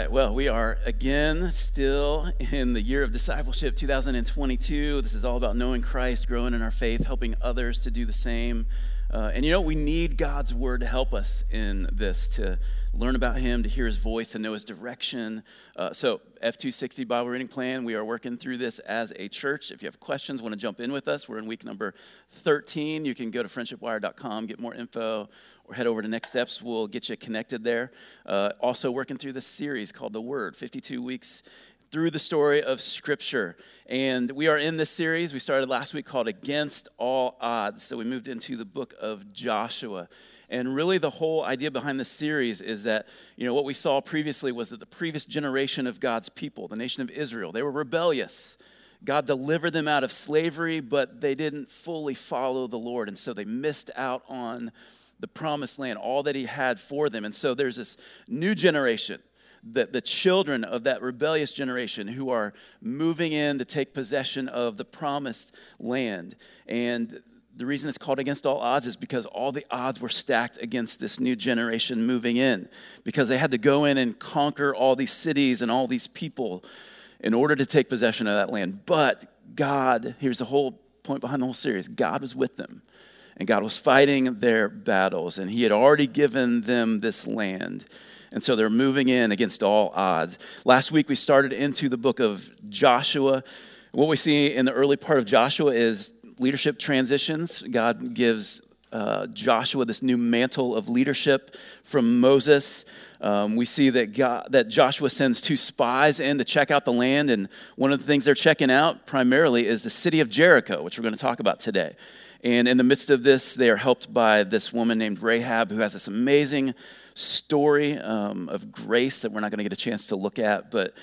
right, well, we are again still in the year of discipleship 2022. This is all about knowing Christ, growing in our faith, helping others to do the same. Uh, and you know, we need God's word to help us in this, to learn about Him, to hear His voice, to know His direction. Uh, so, F260 Bible reading plan, we are working through this as a church. If you have questions, want to jump in with us, we're in week number 13. You can go to friendshipwire.com, get more info, or head over to Next Steps. We'll get you connected there. Uh, also, working through this series called The Word 52 weeks through the story of Scripture. And we are in this series. We started last week called Against All Odds. So we moved into the book of Joshua. And really, the whole idea behind this series is that, you know, what we saw previously was that the previous generation of God's people, the nation of Israel, they were rebellious. God delivered them out of slavery, but they didn't fully follow the Lord. And so they missed out on the promised land, all that he had for them. And so there's this new generation, the, the children of that rebellious generation who are moving in to take possession of the promised land. And the reason it's called against all odds is because all the odds were stacked against this new generation moving in, because they had to go in and conquer all these cities and all these people in order to take possession of that land. But God, here's the whole point behind the whole series God was with them and God was fighting their battles, and He had already given them this land. And so they're moving in against all odds. Last week we started into the book of Joshua. What we see in the early part of Joshua is leadership transitions. God gives uh, Joshua this new mantle of leadership from Moses. Um, we see that, God, that Joshua sends two spies in to check out the land, and one of the things they're checking out primarily is the city of Jericho, which we're going to talk about today. And in the midst of this, they are helped by this woman named Rahab, who has this amazing story um, of grace that we're not going to get a chance to look at. But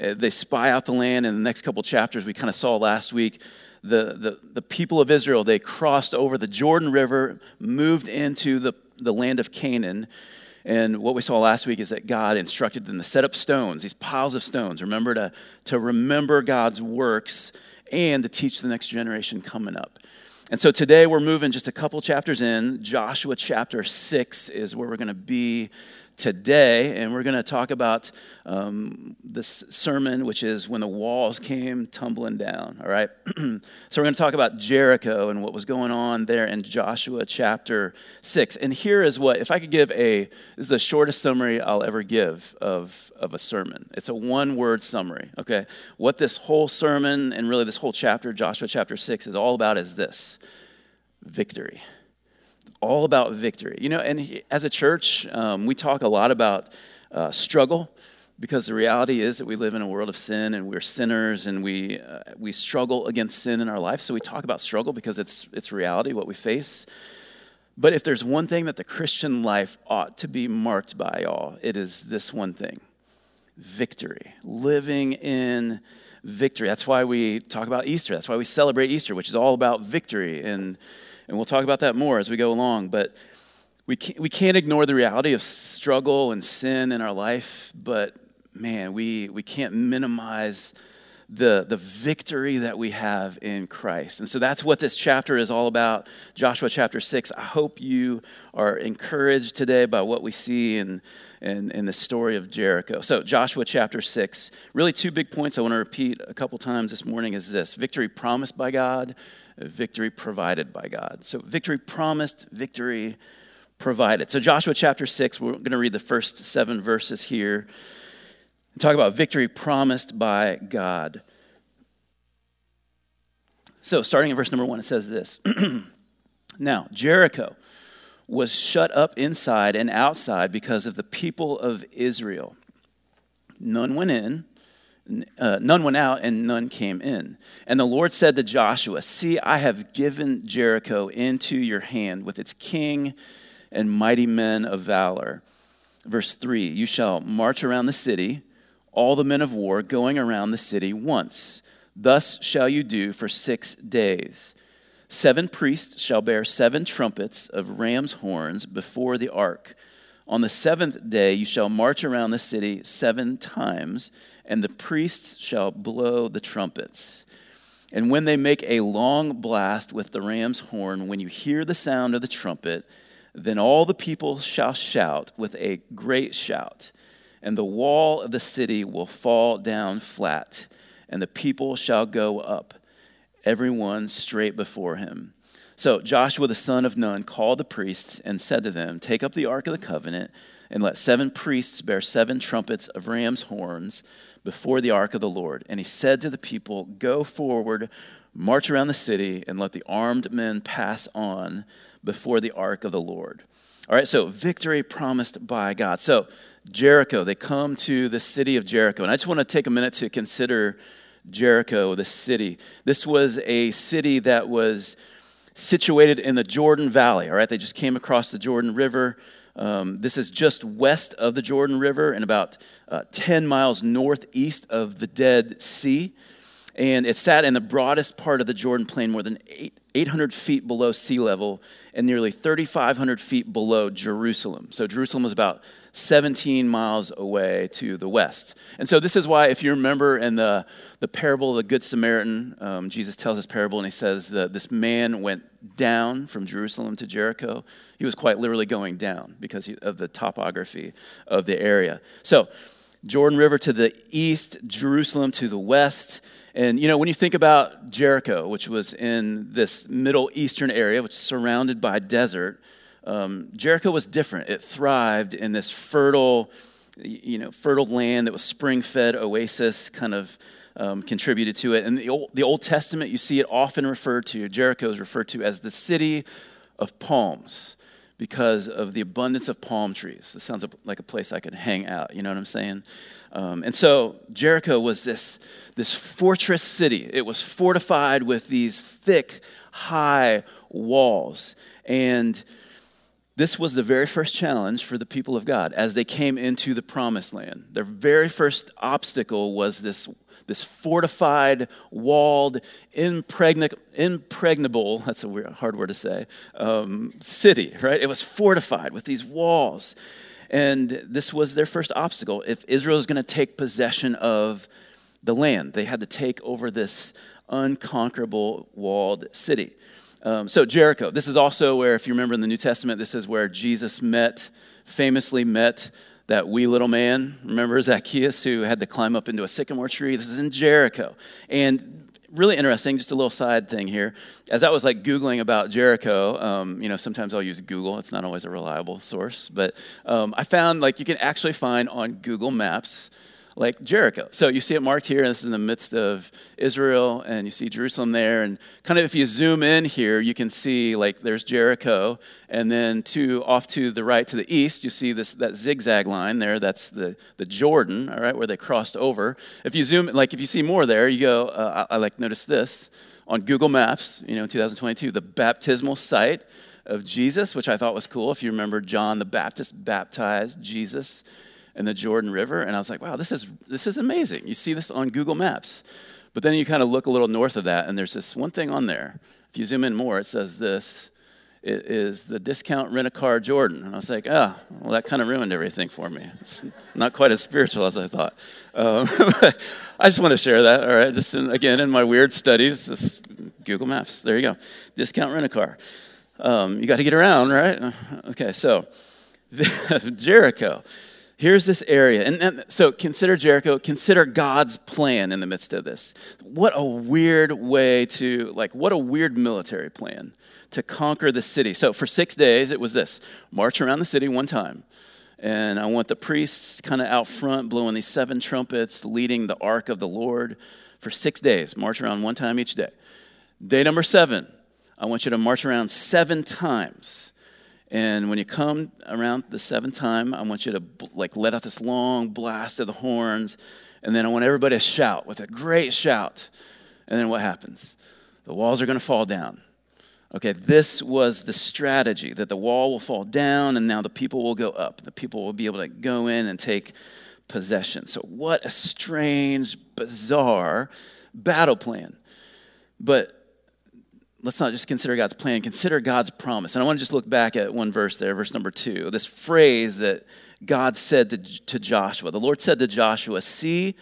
uh, they spy out the land. In the next couple chapters, we kind of saw last week, the, the, the people of Israel, they crossed over the Jordan River, moved into the, the land of Canaan. And what we saw last week is that God instructed them to set up stones, these piles of stones. Remember to, to remember God's works and to teach the next generation coming up. And so today we're moving just a couple chapters in. Joshua chapter 6 is where we're going to be today, and we're going to talk about um, this sermon, which is when the walls came tumbling down. All right? so we're going to talk about Jericho and what was going on there in Joshua chapter 6. And here is what, if I could give a, this is the shortest summary I'll ever give of, of a sermon. It's a one word summary, okay? What this whole sermon and really this whole chapter, Joshua chapter 6, is all about is this victory all about victory. You know, and as a church, um, we talk a lot about uh, struggle because the reality is that we live in a world of sin and we're sinners and we, uh, we struggle against sin in our life. So we talk about struggle because it's, it's reality, what we face. But if there's one thing that the Christian life ought to be marked by, y'all, it is this one thing victory. Living in victory. That's why we talk about Easter. That's why we celebrate Easter, which is all about victory. And and we'll talk about that more as we go along. But we can't, we can't ignore the reality of struggle and sin in our life, but man, we, we can't minimize the, the victory that we have in Christ. And so that's what this chapter is all about, Joshua chapter 6. I hope you are encouraged today by what we see in, in, in the story of Jericho. So, Joshua chapter 6, really two big points I want to repeat a couple times this morning is this victory promised by God victory provided by God. So, victory promised, victory provided. So, Joshua chapter 6, we're going to read the first seven verses here and talk about victory promised by God. So, starting in verse number one, it says this Now, Jericho was shut up inside and outside because of the people of Israel. None went in uh, none went out and none came in. And the Lord said to Joshua, See, I have given Jericho into your hand with its king and mighty men of valor. Verse 3 You shall march around the city, all the men of war going around the city once. Thus shall you do for six days. Seven priests shall bear seven trumpets of ram's horns before the ark. On the seventh day you shall march around the city seven times and the priests shall blow the trumpets. And when they make a long blast with the ram's horn, when you hear the sound of the trumpet, then all the people shall shout with a great shout. and the wall of the city will fall down flat, and the people shall go up, everyone straight before him. So Joshua the son of Nun called the priests and said to them, Take up the ark of the covenant, and let seven priests bear seven trumpets of ram's horns before the ark of the Lord. And he said to the people, Go forward, march around the city, and let the armed men pass on before the ark of the Lord. All right, so victory promised by God. So Jericho. They come to the city of Jericho. And I just want to take a minute to consider Jericho, the city. This was a city that was situated in the Jordan Valley, all right? They just came across the Jordan River. Um, this is just west of the Jordan River and about uh, 10 miles northeast of the Dead Sea. And it sat in the broadest part of the Jordan Plain, more than 800 feet below sea level and nearly 3,500 feet below Jerusalem. So Jerusalem was about 17 miles away to the west. And so, this is why, if you remember in the, the parable of the Good Samaritan, um, Jesus tells this parable and he says that this man went down from Jerusalem to Jericho. He was quite literally going down because of the topography of the area. So, Jordan River to the east, Jerusalem to the west. And you know, when you think about Jericho, which was in this Middle Eastern area, which is surrounded by desert, um, Jericho was different. It thrived in this fertile, you know, fertile land that was spring-fed oasis, kind of um, contributed to it. And the Old, the Old Testament, you see it often referred to. Jericho is referred to as the city of palms because of the abundance of palm trees. It sounds like a place I could hang out, you know what I'm saying? Um, and so Jericho was this, this fortress city. It was fortified with these thick, high walls. And this was the very first challenge for the people of God as they came into the promised land. Their very first obstacle was this, this fortified, walled, impregnable, that's a weird, hard word to say, um, city, right? It was fortified with these walls. And this was their first obstacle. If Israel is going to take possession of the land, they had to take over this unconquerable walled city. Um, so, Jericho, this is also where, if you remember in the New Testament, this is where Jesus met, famously met that wee little man. Remember Zacchaeus who had to climb up into a sycamore tree? This is in Jericho. And really interesting, just a little side thing here. As I was like Googling about Jericho, um, you know, sometimes I'll use Google. It's not always a reliable source, but um, I found like you can actually find on Google Maps like Jericho. So you see it marked here, and this is in the midst of Israel, and you see Jerusalem there. And kind of if you zoom in here, you can see like there's Jericho, and then to off to the right to the east, you see this that zigzag line there. That's the, the Jordan, all right, where they crossed over. If you zoom, like if you see more there, you go, uh, I, I like notice this on Google Maps, you know, in 2022, the baptismal site of Jesus, which I thought was cool. If you remember, John the Baptist baptized Jesus in the Jordan River. And I was like, wow, this is, this is amazing. You see this on Google Maps. But then you kind of look a little north of that, and there's this one thing on there. If you zoom in more, it says this it is the discount rent a car Jordan. And I was like, oh, well, that kind of ruined everything for me. It's not quite as spiritual as I thought. Um, I just want to share that, all right? Just in, again, in my weird studies, just Google Maps. There you go. Discount rent a car. Um, you got to get around, right? Okay, so Jericho here's this area. And, and, so consider Jericho, consider God's plan in the midst of this. What a weird way to, like, what a weird military plan to conquer the city. So for six days, it was this march around the city one time. And I want the priests kind of out front blowing these seven trumpets, leading the ark of the Lord for six days, march around one time each day. Day number seven, I want you to march around seven times and when you come around the seventh time, I want you to like let out this long blast of the horns, and then I want everybody to shout with a great shout. And then what happens? The walls are going to fall down. Okay, this was the strategy that the wall will fall down and now the people will go up. The people will be able to go in and take possession. So, what a strange, bizarre battle plan. But let's not just consider God's plan, consider God's promise. And I want to just look back at one verse there, verse number two, this phrase that God said to, to Joshua. The Lord said to Joshua, See,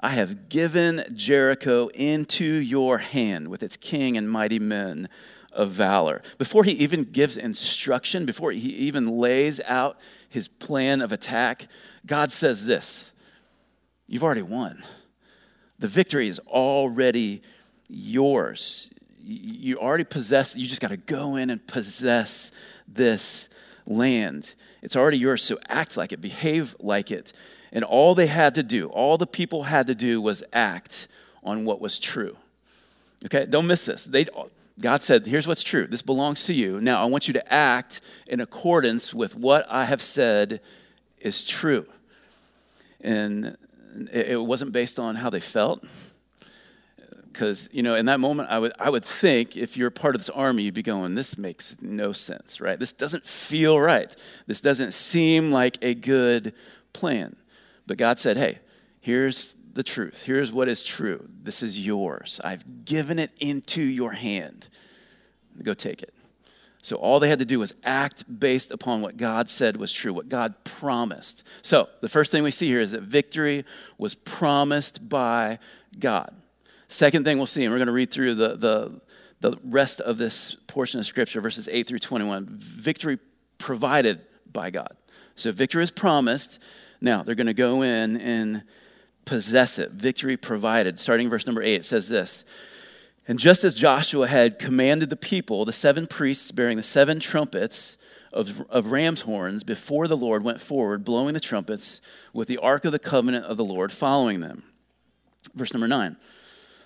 I have given Jericho into your hand with its king and mighty men of valor. Before he even gives instruction, before he even lays out his plan of attack, God says this You've already won. The victory is already yours. You already possess, you just got to go in and possess this land. It's already yours, so act like it, behave like it. And all they had to do, all the people had to do was act on what was true. Okay, don't miss this. They, God said, Here's what's true. This belongs to you. Now, I want you to act in accordance with what I have said is true. And it wasn't based on how they felt. Because, you know, in that moment, I would, I would think if you're part of this army, you'd be going, This makes no sense, right? This doesn't feel right. This doesn't seem like a good plan. But God said, Hey, here's the truth. Here's what is true. This is yours. I've given it into your hand. Go take it. So all they had to do was act based upon what God said was true, what God promised. So the first thing we see here is that victory was promised by God. Second thing we'll see, and we're going to read through the, the, the rest of this portion of Scripture, verses 8 through 21. Victory provided by God. So victory is promised. Now they're going to go in and possess it. Victory provided. Starting verse number 8, it says this. And just as Joshua had commanded the people, the seven priests bearing the seven trumpets of, of ram's horns before the Lord went forward, blowing the trumpets, with the ark of the covenant of the Lord following them. Verse number 9.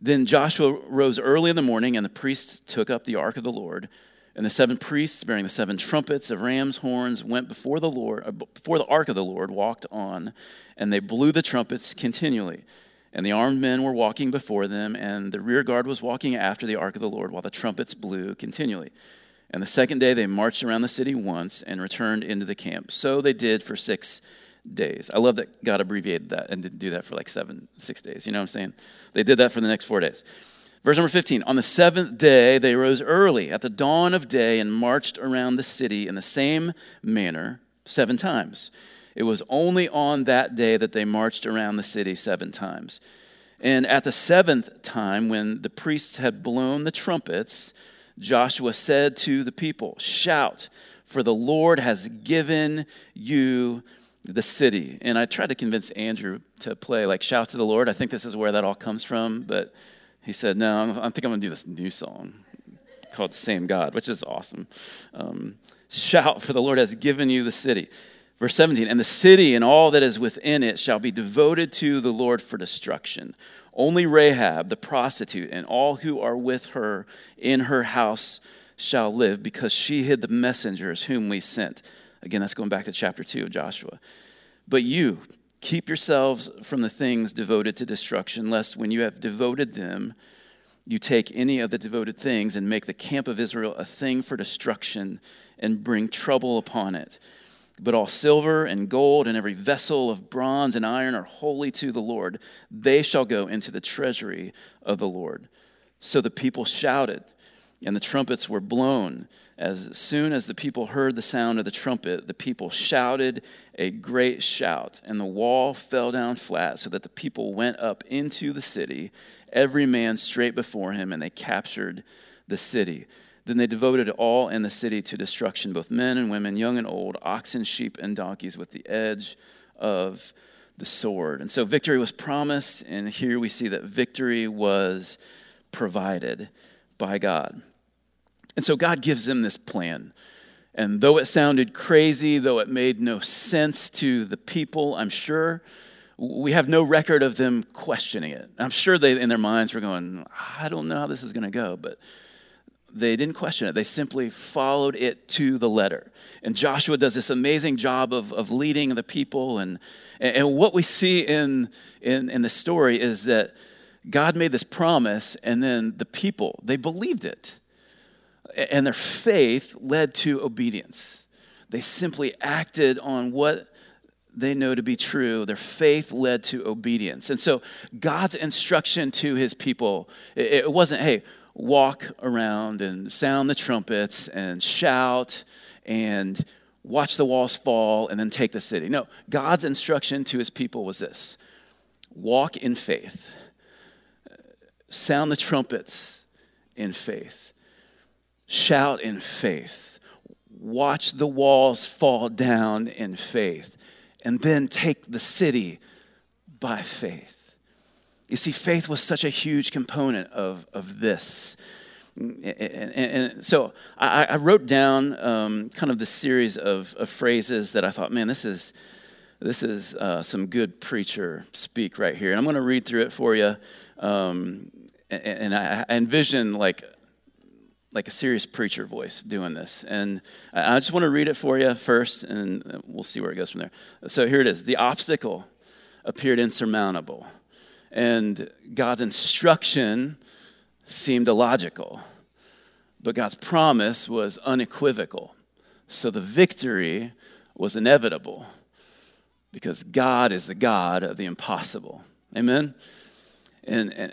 Then Joshua rose early in the morning, and the priests took up the ark of the Lord. And the seven priests, bearing the seven trumpets of ram's horns, went before the Lord, uh, before the ark of the Lord, walked on, and they blew the trumpets continually. And the armed men were walking before them, and the rear guard was walking after the ark of the Lord, while the trumpets blew continually. And the second day they marched around the city once and returned into the camp. So they did for six days. I love that God abbreviated that and didn't do that for like seven, six days. You know what I'm saying? They did that for the next four days. Verse number 15 On the seventh day, they rose early at the dawn of day and marched around the city in the same manner seven times. It was only on that day that they marched around the city seven times. And at the seventh time, when the priests had blown the trumpets, Joshua said to the people, Shout, for the Lord has given you the city. And I tried to convince Andrew to play like Shout to the Lord. I think this is where that all comes from, but he said, No, I'm think I'm going to do this new song called Same God, which is awesome. Um, Shout, for the Lord has given you the city. Verse 17, and the city and all that is within it shall be devoted to the Lord for destruction. Only Rahab, the prostitute, and all who are with her in her house shall live, because she hid the messengers whom we sent. Again, that's going back to chapter 2 of Joshua. But you, Keep yourselves from the things devoted to destruction, lest when you have devoted them, you take any of the devoted things and make the camp of Israel a thing for destruction and bring trouble upon it. But all silver and gold and every vessel of bronze and iron are holy to the Lord. They shall go into the treasury of the Lord. So the people shouted, and the trumpets were blown as soon as the people heard the sound of the trumpet, the people shouted a great shout, and the wall fell down flat, so that the people went up into the city, every man straight before him, and they captured the city. Then they devoted all in the city to destruction, both men and women, young and old, oxen, sheep, and donkeys, with the edge of the sword. And so victory was promised, and here we see that victory was provided by God. And so God gives them this plan. And though it sounded crazy, though it made no sense to the people, I'm sure, we have no record of them questioning it. I'm sure they, in their minds, were going, I don't know how this is going to go, but they didn't question it. They simply followed it to the letter. And Joshua does this amazing job of, of leading the people. And, and what we see in, in, in the story is that God made this promise, and then the people, they believed it and their faith led to obedience. They simply acted on what they know to be true. Their faith led to obedience. And so God's instruction to his people, it, wasn't, hey, walk around and sound the trumpets and shout and watch the walls fall and then take the city. No, God's instruction to his people was this walk in faith, sound the trumpets in faith, shout in faith, watch the walls fall down in faith and then take the city by faith. You see, faith was such a huge component of, of this. And, and, and so I, I, wrote down um, kind of the series of, of, phrases that I thought, man, this is, this is uh, some good preacher speak right here. And I'm going to read through it for you. Um, and, I, I envision like like a serious preacher voice doing this. And I just want to read it for you first, and uh, we'll see where it goes from there. So here it is The obstacle appeared insurmountable, and God's instruction seemed illogical, but God's promise was unequivocal. So the victory was inevitable because God is the God of the impossible. Amen? And, and and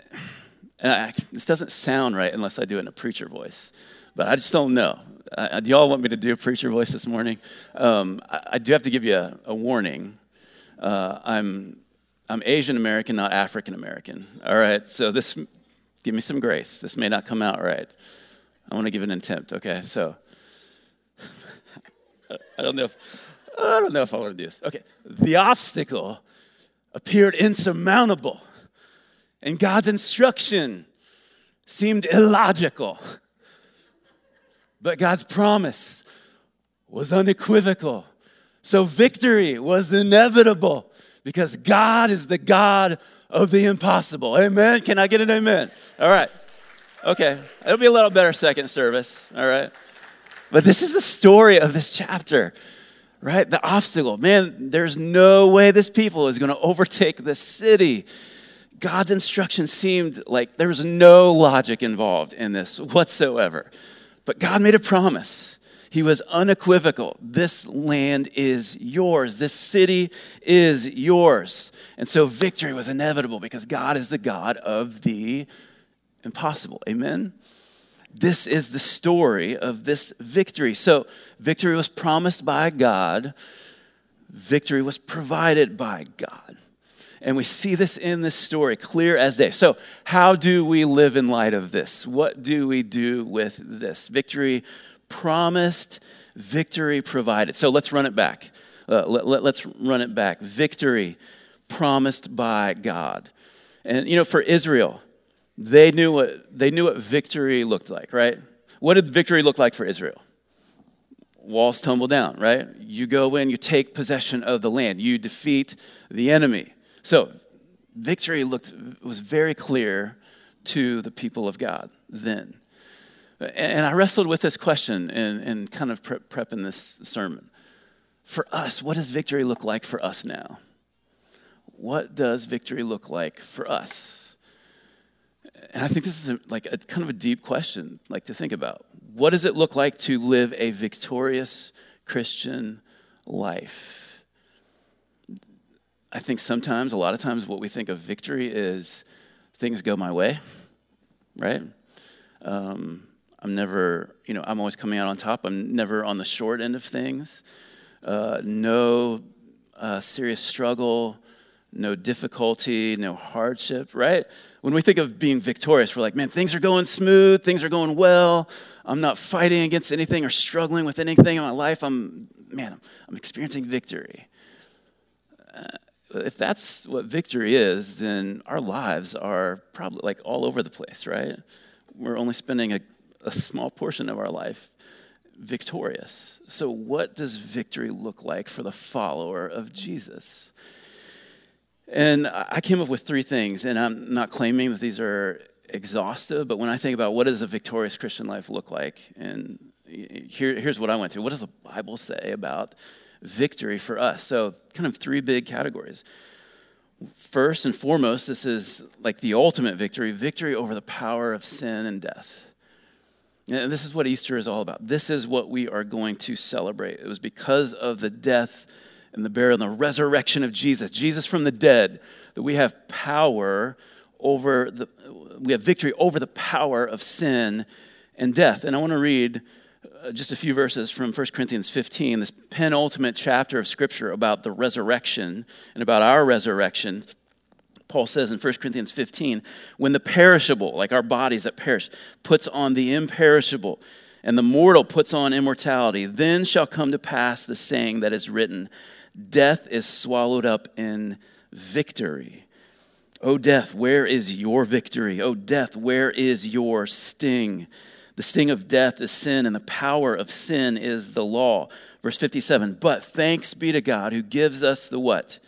I, this doesn't sound right unless I do it in a preacher voice, but I just don't know. Do y'all want me to do a preacher voice this morning? Um, I, I, do have to give you a, a warning. Uh, I'm, I'm Asian American, not African American. All right, so this, give me some grace. This may not come out right. I want to give an attempt, okay? So, I don't know if, I don't know if I want to do this. Okay, the obstacle appeared insurmountable and God's instruction seemed illogical. But God's promise was unequivocal. So victory was inevitable because God is the God of the impossible. Amen. Can I get an amen? All right. Okay. It'll be a little better second service. All right. But this is the story of this chapter, right? The obstacle. Man, there's no way this people is going to overtake the city. God's instruction seemed like there was no logic involved in this whatsoever. But God made a promise. He was unequivocal. This land is yours. This city is yours. And so victory was inevitable because God is the God of the impossible. Amen? This is the story of this victory. So, victory was promised by God, victory was provided by God. And we see this in this story clear as day. So, how do we live in light of this? What do we do with this? Victory promised, victory provided. So, let's run it back. Uh, let, let, let's run it back. Victory promised by God. And, you know, for Israel, they knew what, they knew what victory looked like, right? What did victory look like for Israel? Walls tumble down, right? You go in, you take possession of the land, you defeat the enemy. So, victory looked was very clear to the people of God then. And I wrestled with this question and, and kind of pre- prepping this sermon. For us, what does victory look like for us now? What does victory look like for us? And I think this is a, like a kind of a deep question, like to think about. What does it look like to live a victorious Christian life? I think sometimes, a lot of times, what we think of victory is things go my way, right? Um, I'm never, you know, I'm always coming out on top. I'm never on the short end of things. Uh, no uh, serious struggle, no difficulty, no hardship, right? When we think of being victorious, we're like, man, things are going smooth, things are going well. I'm not fighting against anything or struggling with anything in my life. I'm, man, I'm, I'm experiencing victory. Uh, if that's what victory is, then our lives are probably like all over the place, right? We're only spending a, a small portion of our life victorious. So, what does victory look like for the follower of Jesus? And I came up with three things, and I'm not claiming that these are exhaustive, but when I think about what does a victorious Christian life look like, and here, here's what I went to. What does the Bible say about victory for us. So, kind of three big categories. First and foremost, this is like the ultimate victory victory over the power of sin and death. And this is what Easter is all about. This is what we are going to celebrate. It was because of the death and the burial and the resurrection of Jesus, Jesus from the dead, that we have power over the, we have victory over the power of sin and death. And I want to read Uh, just a few verses from 1 Corinthians 15, this penultimate chapter of Scripture about the resurrection and about our resurrection. Paul says in 1 Corinthians 15, when the perishable, like our bodies that perish, puts on the imperishable, and the mortal puts on immortality, then shall come to pass the saying that is written Death is swallowed up in victory. O death, where is your victory? O death, where is your sting? The sting of death is sin, and the power of sin is the law. Verse 57 But thanks be to God who gives us the what?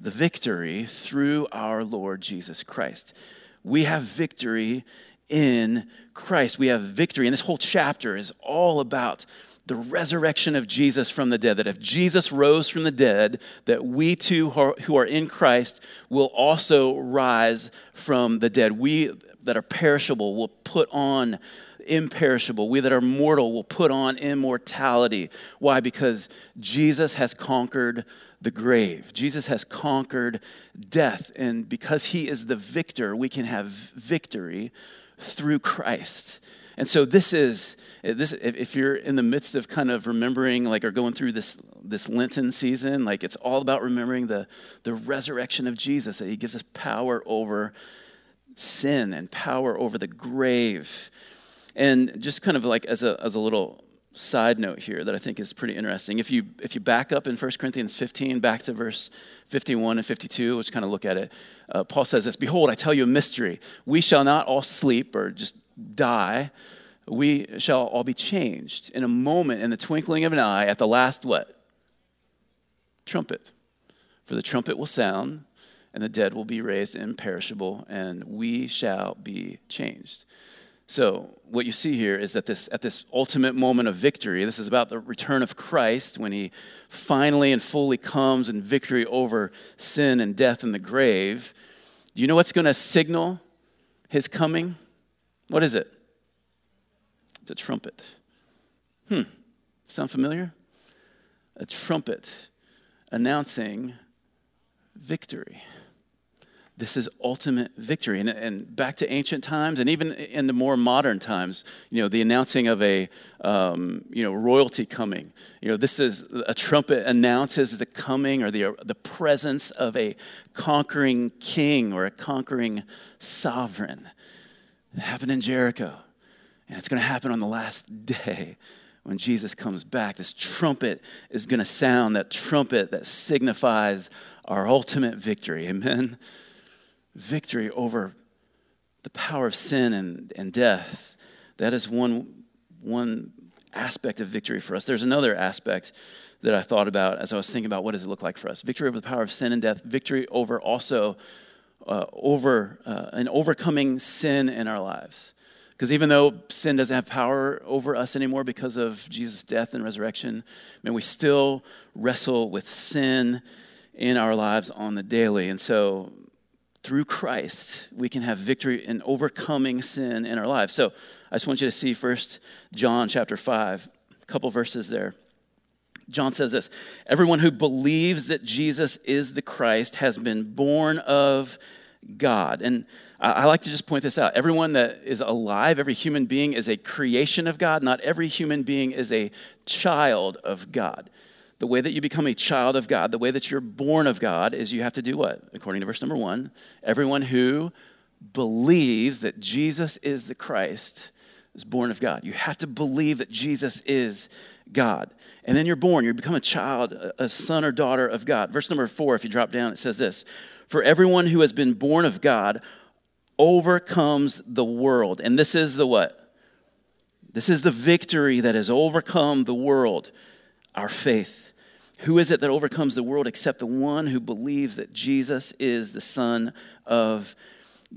The victory through our Lord Jesus Christ. We have victory in Christ. We have victory. And this whole chapter is all about the resurrection of Jesus from the dead. That if Jesus rose from the dead, that we too who are in Christ will also rise from the dead. We that are perishable will put on imperishable. We that are mortal will put on immortality. Why? Because Jesus has conquered the grave. Jesus has conquered death. And because he is the victor, we can have victory through Christ. And so this is this if you're in the midst of kind of remembering like or going through this this Lenten season, like it's all about remembering the the resurrection of Jesus that he gives us power over sin and power over the grave. And just kind of like as a as a little side note here that I think is pretty interesting. If you if you back up in 1 Corinthians 15 back to verse 51 and 52, let's kind of look at it. Uh, Paul says this, "Behold, I tell you a mystery. We shall not all sleep or just die, we shall all be changed in a moment, in the twinkling of an eye, at the last what? Trumpet. For the trumpet will sound, and the dead will be raised imperishable, and we shall be changed. So, what you see here is that this, at this ultimate moment of victory, this is about the return of Christ when he finally and fully comes in victory over sin and death and the grave. Do you know what's going to signal his coming? What is it? It's a trumpet. Hmm. Sound familiar? A trumpet announcing victory. This is ultimate victory. And, and, back to ancient times, and even in the more modern times, you know, the announcing of a, um, you know, royalty coming. You know, this is a trumpet announces the coming or the, the presence of a conquering king or a conquering sovereign. It happened in Jericho. And it's going to happen on the last day when Jesus comes back. This trumpet is going to sound, that trumpet that signifies our ultimate victory. Amen? Victory over the power of sin and, and death. That is one, one aspect of victory for us. There's another aspect that I thought about as I was thinking about what does it look like for us. Victory over the power of sin and death, victory over also uh, over uh, an overcoming sin in our lives. Because even though sin doesn't have power over us anymore because of Jesus' death and resurrection, I man, we still wrestle with sin in our lives on the daily. And so through Christ, we can have victory in overcoming sin in our lives. So I just want you to see first John chapter 5, a couple verses there. John says this Everyone who believes that Jesus is the Christ has been born of God. And I like to just point this out. Everyone that is alive, every human being is a creation of God. Not every human being is a child of God. The way that you become a child of God, the way that you're born of God, is you have to do what? According to verse number one, everyone who believes that Jesus is the Christ is born of God. You have to believe that Jesus is God. And then you're born, you become a child, a son or daughter of God. Verse number four, if you drop down, it says this For everyone who has been born of God overcomes the world. And this is the what? This is the victory that has overcome the world, our faith. Who is it that overcomes the world except the one who believes that Jesus is the Son of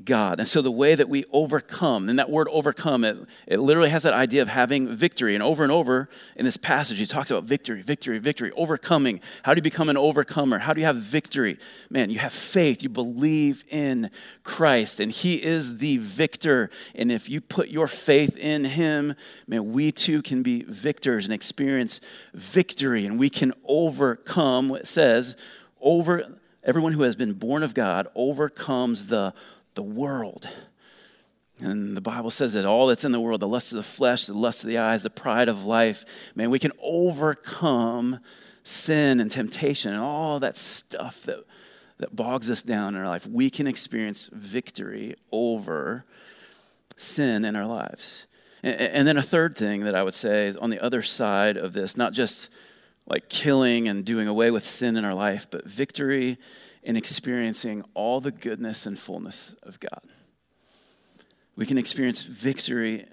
God. And so the way that we overcome, and that word overcome, it, it literally has that idea of having victory. And over and over in this passage, he talks about victory, victory, victory, overcoming. How do you become an overcomer? How do you have victory? Man, you have faith. You believe in Christ, and he is the victor. And if you put your faith in him, man, we too can be victors and experience victory. And we can overcome, it says, over everyone who has been born of God overcomes the the world. And the Bible says that all that's in the world, the lust of the flesh, the lust of the eyes, the pride of life, man, we can overcome sin and temptation and all that stuff that, that bogs us down in our life. We can experience victory over sin in our lives. And, and then a third thing that I would say on the other side of this, not just like killing and doing away with sin in our life, but victory in experiencing all the goodness and fullness of God. We can experience victory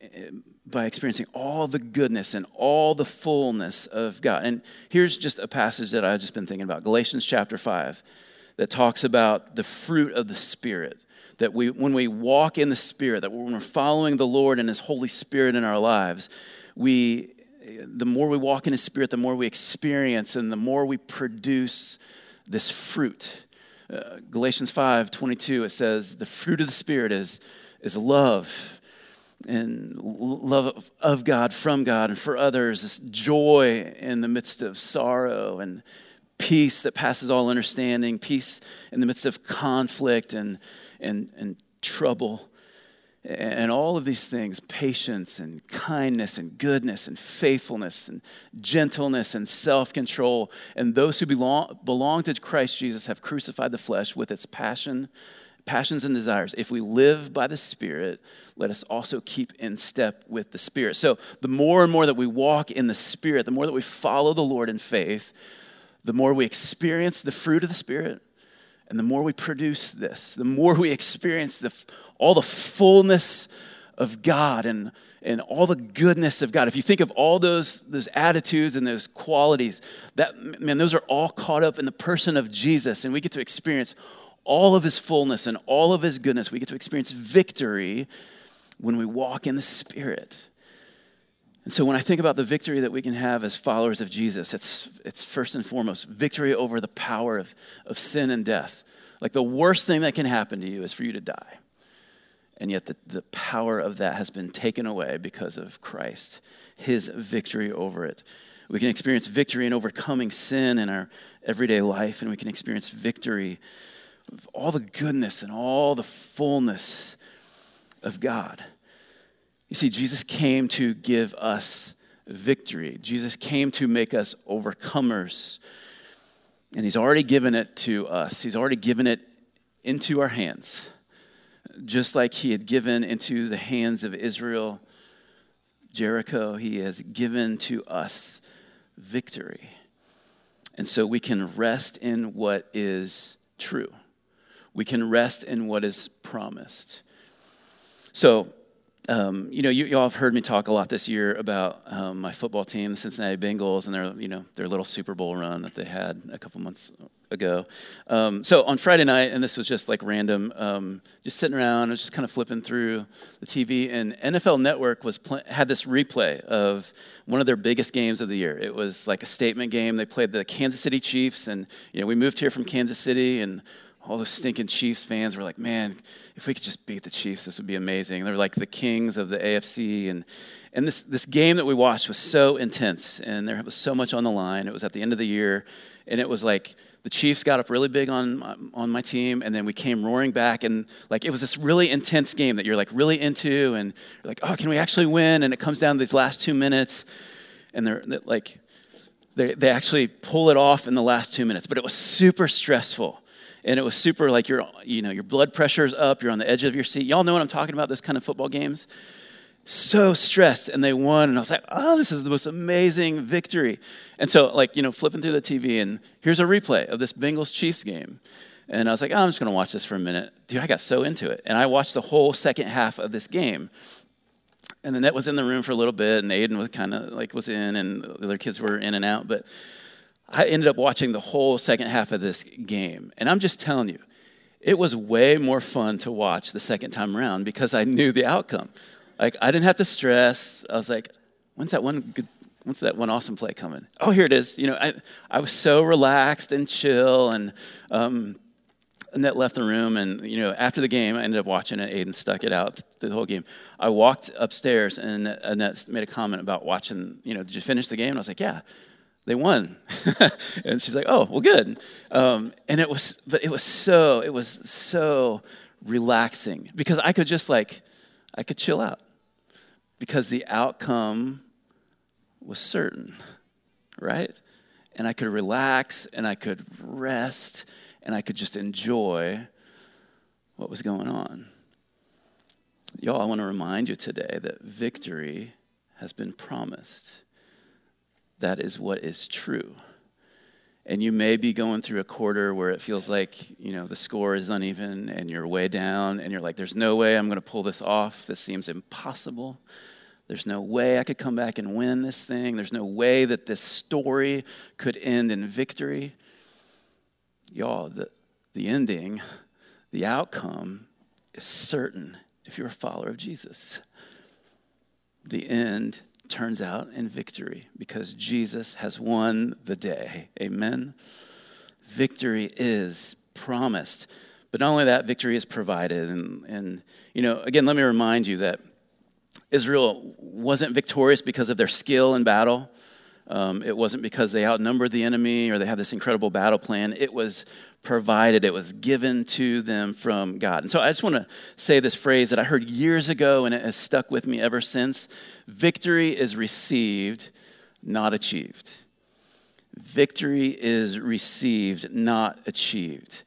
eh, by experiencing all the goodness and all the fullness of God. And here's just a passage that I've just been thinking about Galatians chapter 5 that talks about the fruit of the Spirit. That we, when we walk in the Spirit, that when we're following the Lord and His Holy Spirit in our lives, we, the more we walk in His Spirit, the more we experience and the more we produce this fruit. Uh, Galatians 5 22, it says, The fruit of the Spirit is, is love and love of God, from God, and for others, this joy in the midst of sorrow and peace that passes all understanding, peace in the midst of conflict and, and, and trouble and all of these things patience and kindness and goodness and faithfulness and gentleness and self control. And those who belong, belong to Christ Jesus have crucified the flesh with its passion, passions and desires. If we live by the Spirit, let us also keep in step with the Spirit. So the more and more that we walk in the Spirit, the more that we follow the Lord in faith, the more we experience the fruit of the Spirit. And the more we produce this, the more we experience the all the fullness of God and, and all the goodness of God. If you think of all those, those attitudes and those qualities, that man, those are all caught up in the person of Jesus, and we get to experience all of his fullness and all of his goodness. We get to experience victory when we walk in the Spirit. And so when I think about the victory that we can have as followers of Jesus, it's, it's first and foremost victory over the power of, of sin and death. Like the worst thing that can happen to you is for you to die. And yet, the, the power of that has been taken away because of Christ, his victory over it. We can experience victory in overcoming sin in our everyday life, and we can experience victory of all the goodness and all the fullness of God. You see, Jesus came to give us victory, Jesus came to make us overcomers. And he's already given it to us, he's already given it into our hands just like he had given into the hands of Israel Jericho, he has given to us victory. And so we can rest in what is true. We can rest in what is promised. So, um, you know, you, you, all have heard me talk a lot this year about um, my football team, the Cincinnati Bengals, and their, you know, their little Super Bowl run that they had a couple months ago. Um, so on Friday night, and this was just like random, um, just sitting around, I was just kind of flipping through the TV, and NFL Network was pl- had this replay of one of their biggest games of the year. It was like a statement game. They played the Kansas City Chiefs, and you know we moved here from Kansas City, and all those stinking Chiefs fans were like, "Man, if we could just beat the Chiefs, this would be amazing." They're like the kings of the AFC, and and this this game that we watched was so intense, and there was so much on the line. It was at the end of the year, and it was like the Chiefs got up really big on, on my team, and then we came roaring back. And like it was this really intense game that you're like really into, and you're like, oh, can we actually win? And it comes down to these last two minutes, and they're, they're like, they, they actually pull it off in the last two minutes. But it was super stressful. And it was super like your, you know, your blood pressure's up, you're on the edge of your seat. Y'all know what I'm talking about, those kind of football games? so stressed and they won and i was like oh this is the most amazing victory and so like you know flipping through the tv and here's a replay of this bengals chiefs game and i was like oh, i'm just going to watch this for a minute dude i got so into it and i watched the whole second half of this game and that was in the room for a little bit and aiden was kind of like was in and the other kids were in and out but i ended up watching the whole second half of this game and i'm just telling you it was way more fun to watch the second time around because I knew the outcome. Like I didn't have to stress. I was like, when's that one good when's that one awesome play coming? Oh, here it is. You know, I, I was so relaxed and chill and um, Annette left the room, and you know, after the game, I ended up watching it. Aiden stuck it out the whole game. I walked upstairs, and Annette made a comment about watching. You know, did you finish the game? And I was like, yeah, they won. and she's like, oh, well, good. Um, and it was, but it was so, it was so relaxing because I could just like, I could chill out because the outcome was certain, right? And I could relax and I could rest and I could just enjoy what was going on. Y'all, I want to remind you today that victory has been promised. That is what is true. And you may be going through a quarter where it feels like, you know, the score is uneven and you're way down and you're like, there's no way I'm going to pull this off. This seems impossible. There's no way I could come back and win this thing. There's no way that this story could end in victory y'all, the, the ending, the outcome is certain if you're a follower of Jesus. The end turns out in victory because Jesus has won the day. Amen. Victory is promised. But not only that, victory is provided. And, and, you know, again, let me remind you that Israel wasn't victorious because of their skill in battle. Um, it wasn't because they outnumbered the enemy or they had this incredible battle plan. It was provided, it was given to them from God. And so I just want to say this phrase that I heard years ago and it has stuck with me ever since victory is received, not achieved. Victory is received, not achieved.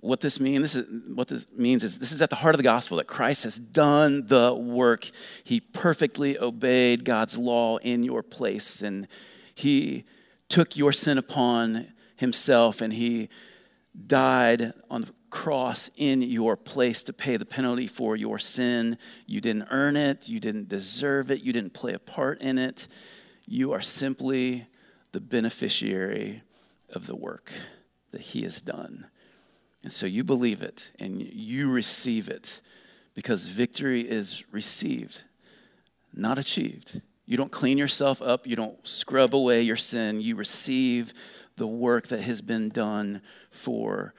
What this means, this is what this means is this is at the heart of the gospel that Christ has done the work. He perfectly obeyed God's law in your place, and He took your sin upon Himself, and He died on the cross in your place to pay the penalty for your sin. You didn't earn it, you didn't deserve it, you didn't play a part in it. You are simply the beneficiary of the work that He has done. And so you believe it and you receive it because victory is received, not achieved. You don't clean yourself up, you don't scrub away your sin. You receive the work that has been done for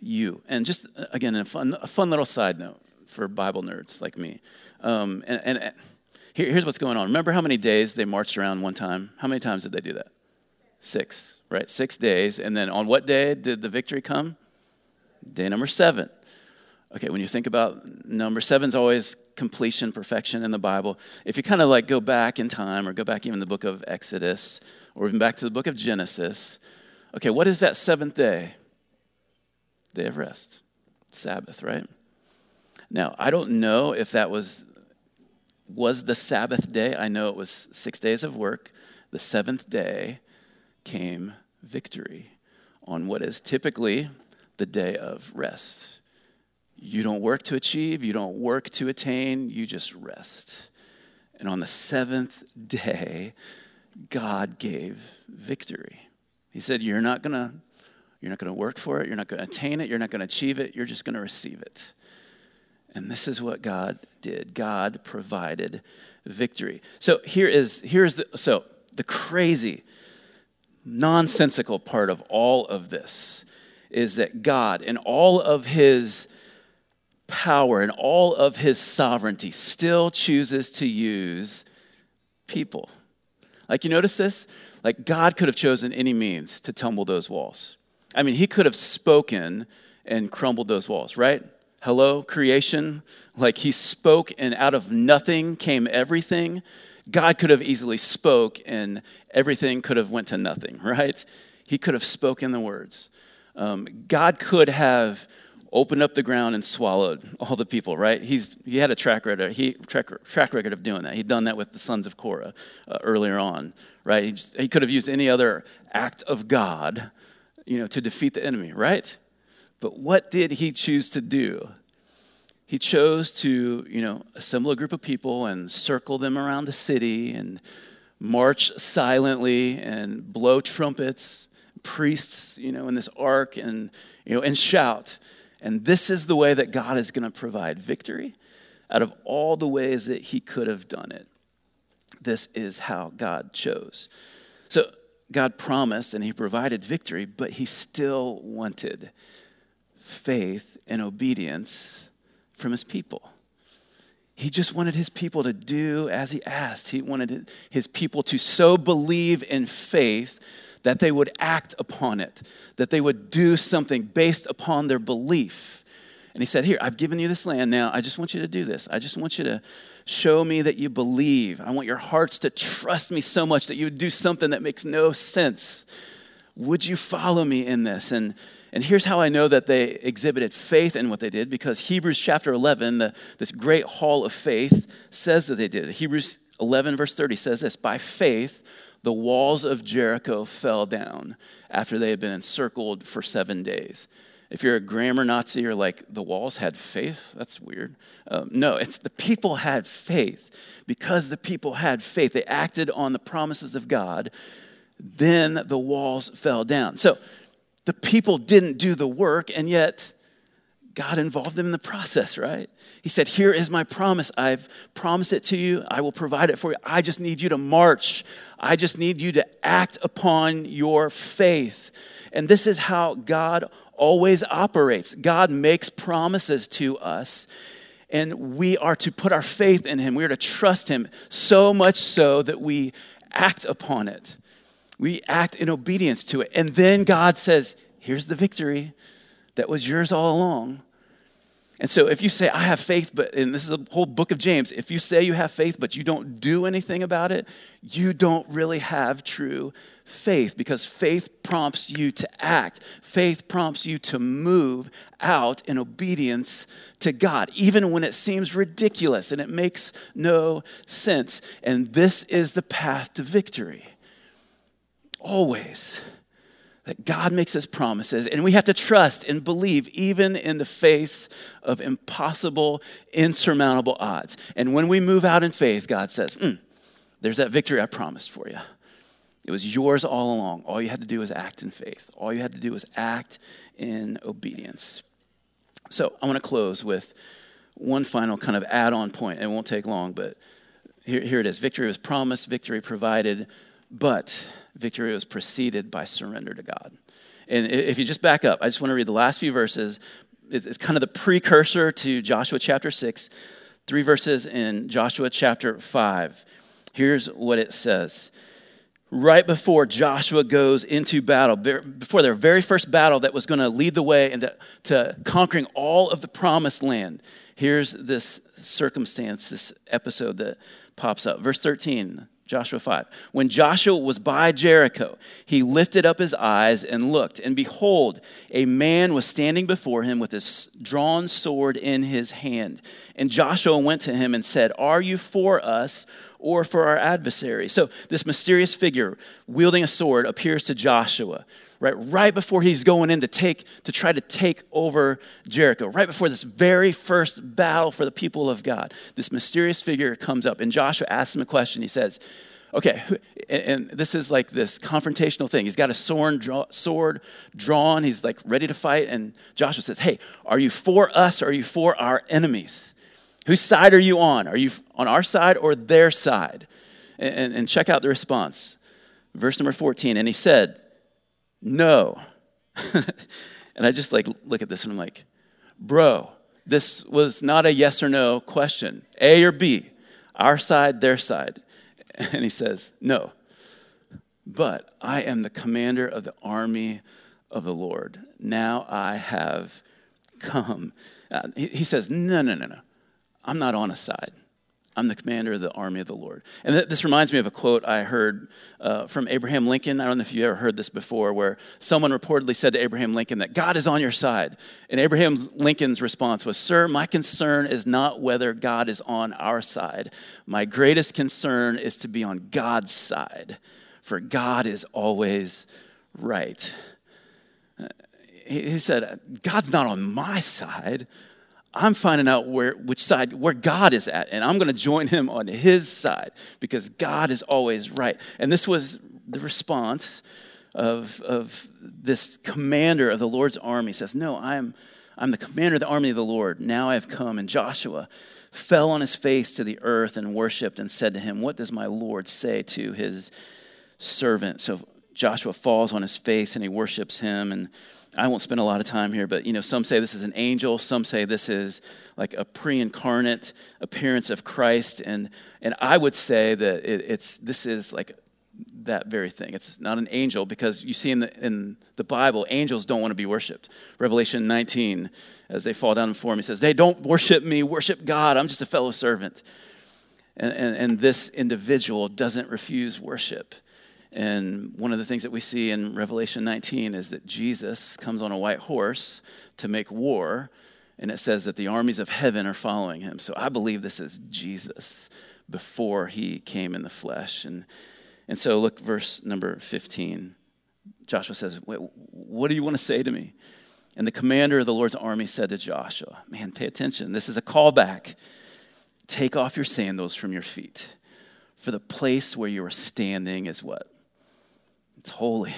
you. And just again, a fun, a fun little side note for Bible nerds like me. Um, and, and here, here's what's going on. Remember how many days they marched around one time? How many times did they do that? Six, right? Six days. And then on what day did the victory come? Day number seven. Okay, when you think about number seven is always completion, perfection in the Bible. If you kind of like go back in time or go back even the book of Exodus or even back to the book of Genesis, okay, what is that seventh day? Day of rest. Sabbath, right? Now, I don't know if that was was the Sabbath day. I know it was 6 days of work. The seventh day came victory on what is typically the day of rest. You don't work to achieve, you don't work to attain, you just rest. And on the seventh day, God gave victory. He said, You're not gonna, you're not gonna work for it, you're not gonna attain it, you're not gonna achieve it, you're just gonna receive it. And this is what God did. God provided victory. So here is here's the so the crazy, nonsensical part of all of this is that God, in all of his power and all of his sovereignty, still chooses to use people. Like, you notice this? Like, God could have chosen any means to tumble those walls. I mean, he could have spoken and crumbled those walls, right? Hello, creation. Like, he spoke, and out of nothing came everything. God could have easily spoke, and everything could have went to nothing, right? He could have spoken the words. Um, God could have opened up the ground and swallowed all the people, right? He's, he had a track record, he, track, track record of doing that. He'd done that with the sons of Korah uh, earlier on, right? He, just, he could have used any other act of God, you know, to defeat the enemy, right? But what did he choose to do? He chose to, you know, assemble a group of people and circle them around the city and march silently and blow trumpets priests, you know, in this ark and, you know, and shout. And this is the way that God is going to provide victory out of all the ways that He could have done it. This is how God chose. So God promised and He provided victory, but He still wanted faith and obedience from His people. He just wanted his people to do as he asked. He wanted his people to so believe in faith that they would act upon it, that they would do something based upon their belief. And he said, Here, I've given you this land now. I just want you to do this. I just want you to show me that you believe. I want your hearts to trust me so much that you would do something that makes no sense. Would you follow me in this? And and here's how I know that they exhibited faith in what they did because Hebrews chapter 11, the, this great hall of faith, says that they did. Hebrews 11, verse 30 says this By faith, the walls of Jericho fell down after they had been encircled for seven days. If you're a grammar Nazi, you're like, the walls had faith? That's weird. Um, no, it's the people had faith. Because the people had faith, they acted on the promises of God, then the walls fell down. So, the people didn't do the work, and yet God involved them in the process, right? He said, Here is my promise. I've promised it to you. I will provide it for you. I just need you to march. I just need you to act upon your faith. And this is how God always operates. God makes promises to us, and we are to put our faith in Him. We are to trust Him so much so that we act upon it. We act in obedience to it. And then God says, Here's the victory that was yours all along. And so if you say, I have faith, but, and this is the whole book of James, if you say you have faith, but you don't do anything about it, you don't really have true faith because faith prompts you to act. Faith prompts you to move out in obedience to God, even when it seems ridiculous and it makes no sense. And this is the path to victory always that God makes his promises, and we have to trust and believe even in the face of impossible, insurmountable odds. And when we move out in faith, God says, mm, There's that victory I promised for you. It was yours all along. All you had to do was act in faith, all you had to do was act in obedience. So I want to close with one final kind of add on point. It won't take long, but here, here it is victory was promised, victory provided, but victory was preceded by surrender to God. And if you just back up, I just want to read the last few verses. It's kind of the precursor to Joshua chapter 6, three verses in Joshua chapter 5. Here's what it says. Right before Joshua goes into battle, before their very first battle that was going to lead the way into to conquering all of the promised land, here's this circumstance, this episode that pops up. Verse 13 Joshua 5. When Joshua was by Jericho, he lifted up his eyes and looked, and behold, a man was standing before him with his drawn sword in his hand. And Joshua went to him and said, Are you for us or for our adversary? So this mysterious figure wielding a sword appears to Joshua. Right, right before he's going in to take to try to take over Jericho, right before this very first battle for the people of God, this mysterious figure comes up, and Joshua asks him a question. He says, Okay, and, this is like this confrontational thing. He's got a sword, sword drawn. He's like ready to fight. And Joshua says, Hey, are you for us or are you for our enemies? Whose side are you on? Are you on our side or their side? And check out the response. Verse number 14. And he said, no. and I just like look at this and I'm like, bro, this was not a yes or no question. A or B, our side, their side. And he says, no. But I am the commander of the army of the Lord. Now I have come. Uh, he, he says, no, no, no, no. I'm not on a side. I'm the commander of the army of the Lord. And th- this reminds me of a quote I heard uh, from Abraham Lincoln. I don't know if you ever heard this before, where someone reportedly said to Abraham Lincoln that God is on your side. And Abraham Lincoln's response was, Sir, my concern is not whether God is on our side. My greatest concern is to be on God's side, for God is always right. Uh, he said, God's not on my side. I'm finding out where which side where God is at, and I'm going to join him on his side because God is always right. And this was the response of, of this commander of the Lord's army says, No, I'm, I'm the commander of the army of the Lord. Now I have come. And Joshua fell on his face to the earth and worshiped and said to him, What does my Lord say to his servant? So Joshua falls on his face and he worships him. And I won't spend a lot of time here, but you know, some say this is an angel, some say this is like a pre-incarnate appearance of Christ, and and I would say that it, it's this is like that very thing. It's not an angel because you see in the, in the Bible, angels don't want to be worshiped. Revelation 19, as they fall down before him, he says, They don't worship me, worship God. I'm just a fellow servant. And, and, and this individual doesn't refuse worship. And one of the things that we see in Revelation 19 is that Jesus comes on a white horse to make war, and it says that the armies of heaven are following him. So I believe this is Jesus before he came in the flesh. And and so look, verse number 15. Joshua says, What do you want to say to me? And the commander of the Lord's army said to Joshua, Man, pay attention. This is a callback. Take off your sandals from your feet, for the place where you are standing is what? It's holy.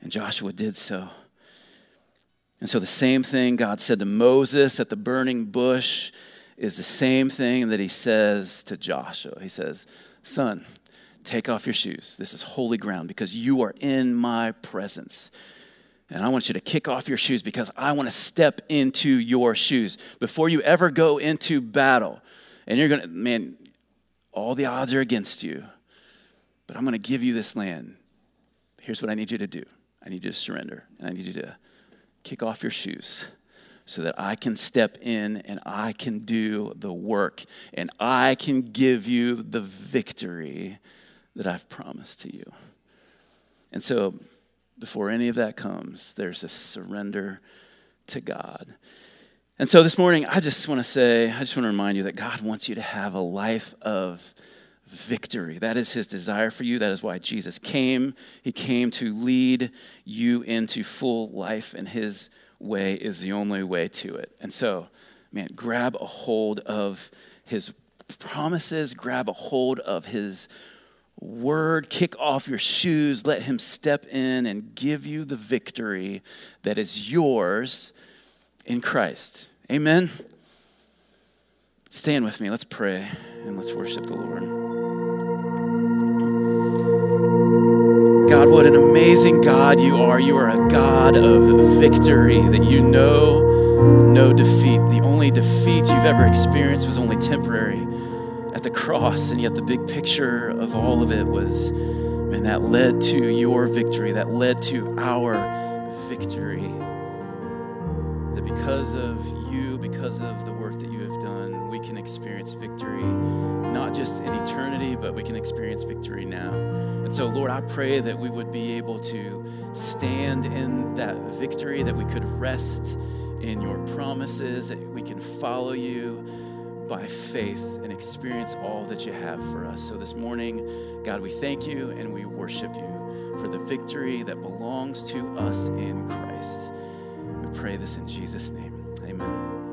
And Joshua did so. And so the same thing God said to Moses at the burning bush is the same thing that he says to Joshua. He says, Son, Take off your shoes. This is holy ground because you are in my presence. And I want you to kick off your shoes because I want to step into your shoes before you ever go into battle. And you're going to, man, all the odds are against you, but I'm going to give you this land. Here's what I need you to do I need you to surrender, and I need you to kick off your shoes so that I can step in and I can do the work and I can give you the victory that I've promised to you. And so, before any of that comes, there's a surrender to God. And so this morning, I just want to say, I just want to remind you that God wants you to have a life of victory. That is his desire for you. That is why Jesus came. He came to lead you into full life, and his way is the only way to it. And so, man, grab a hold of his promises, grab a hold of his word, kick off your shoes, let him step in and give you the victory that is yours in Christ. Amen. Stand with me. Let's pray and let's worship the Lord. God, what an amazing God you are. You are a God of victory, that you know no defeat. The only defeat you've ever experienced was only temporary at the cross, and yet the big picture of all of it was, man, that led to your victory, that led to our victory. That because of you, because of the work that you have done, we can experience victory, not just in eternity, but we can experience victory now. And so, Lord, I pray that we would be able to stand in that victory, that we could rest in your promises, that we can follow you by faith and experience all that you have for us. So this morning, God, we thank you and we worship you for the victory that belongs to us in Christ. We pray this in Jesus' name. Amen.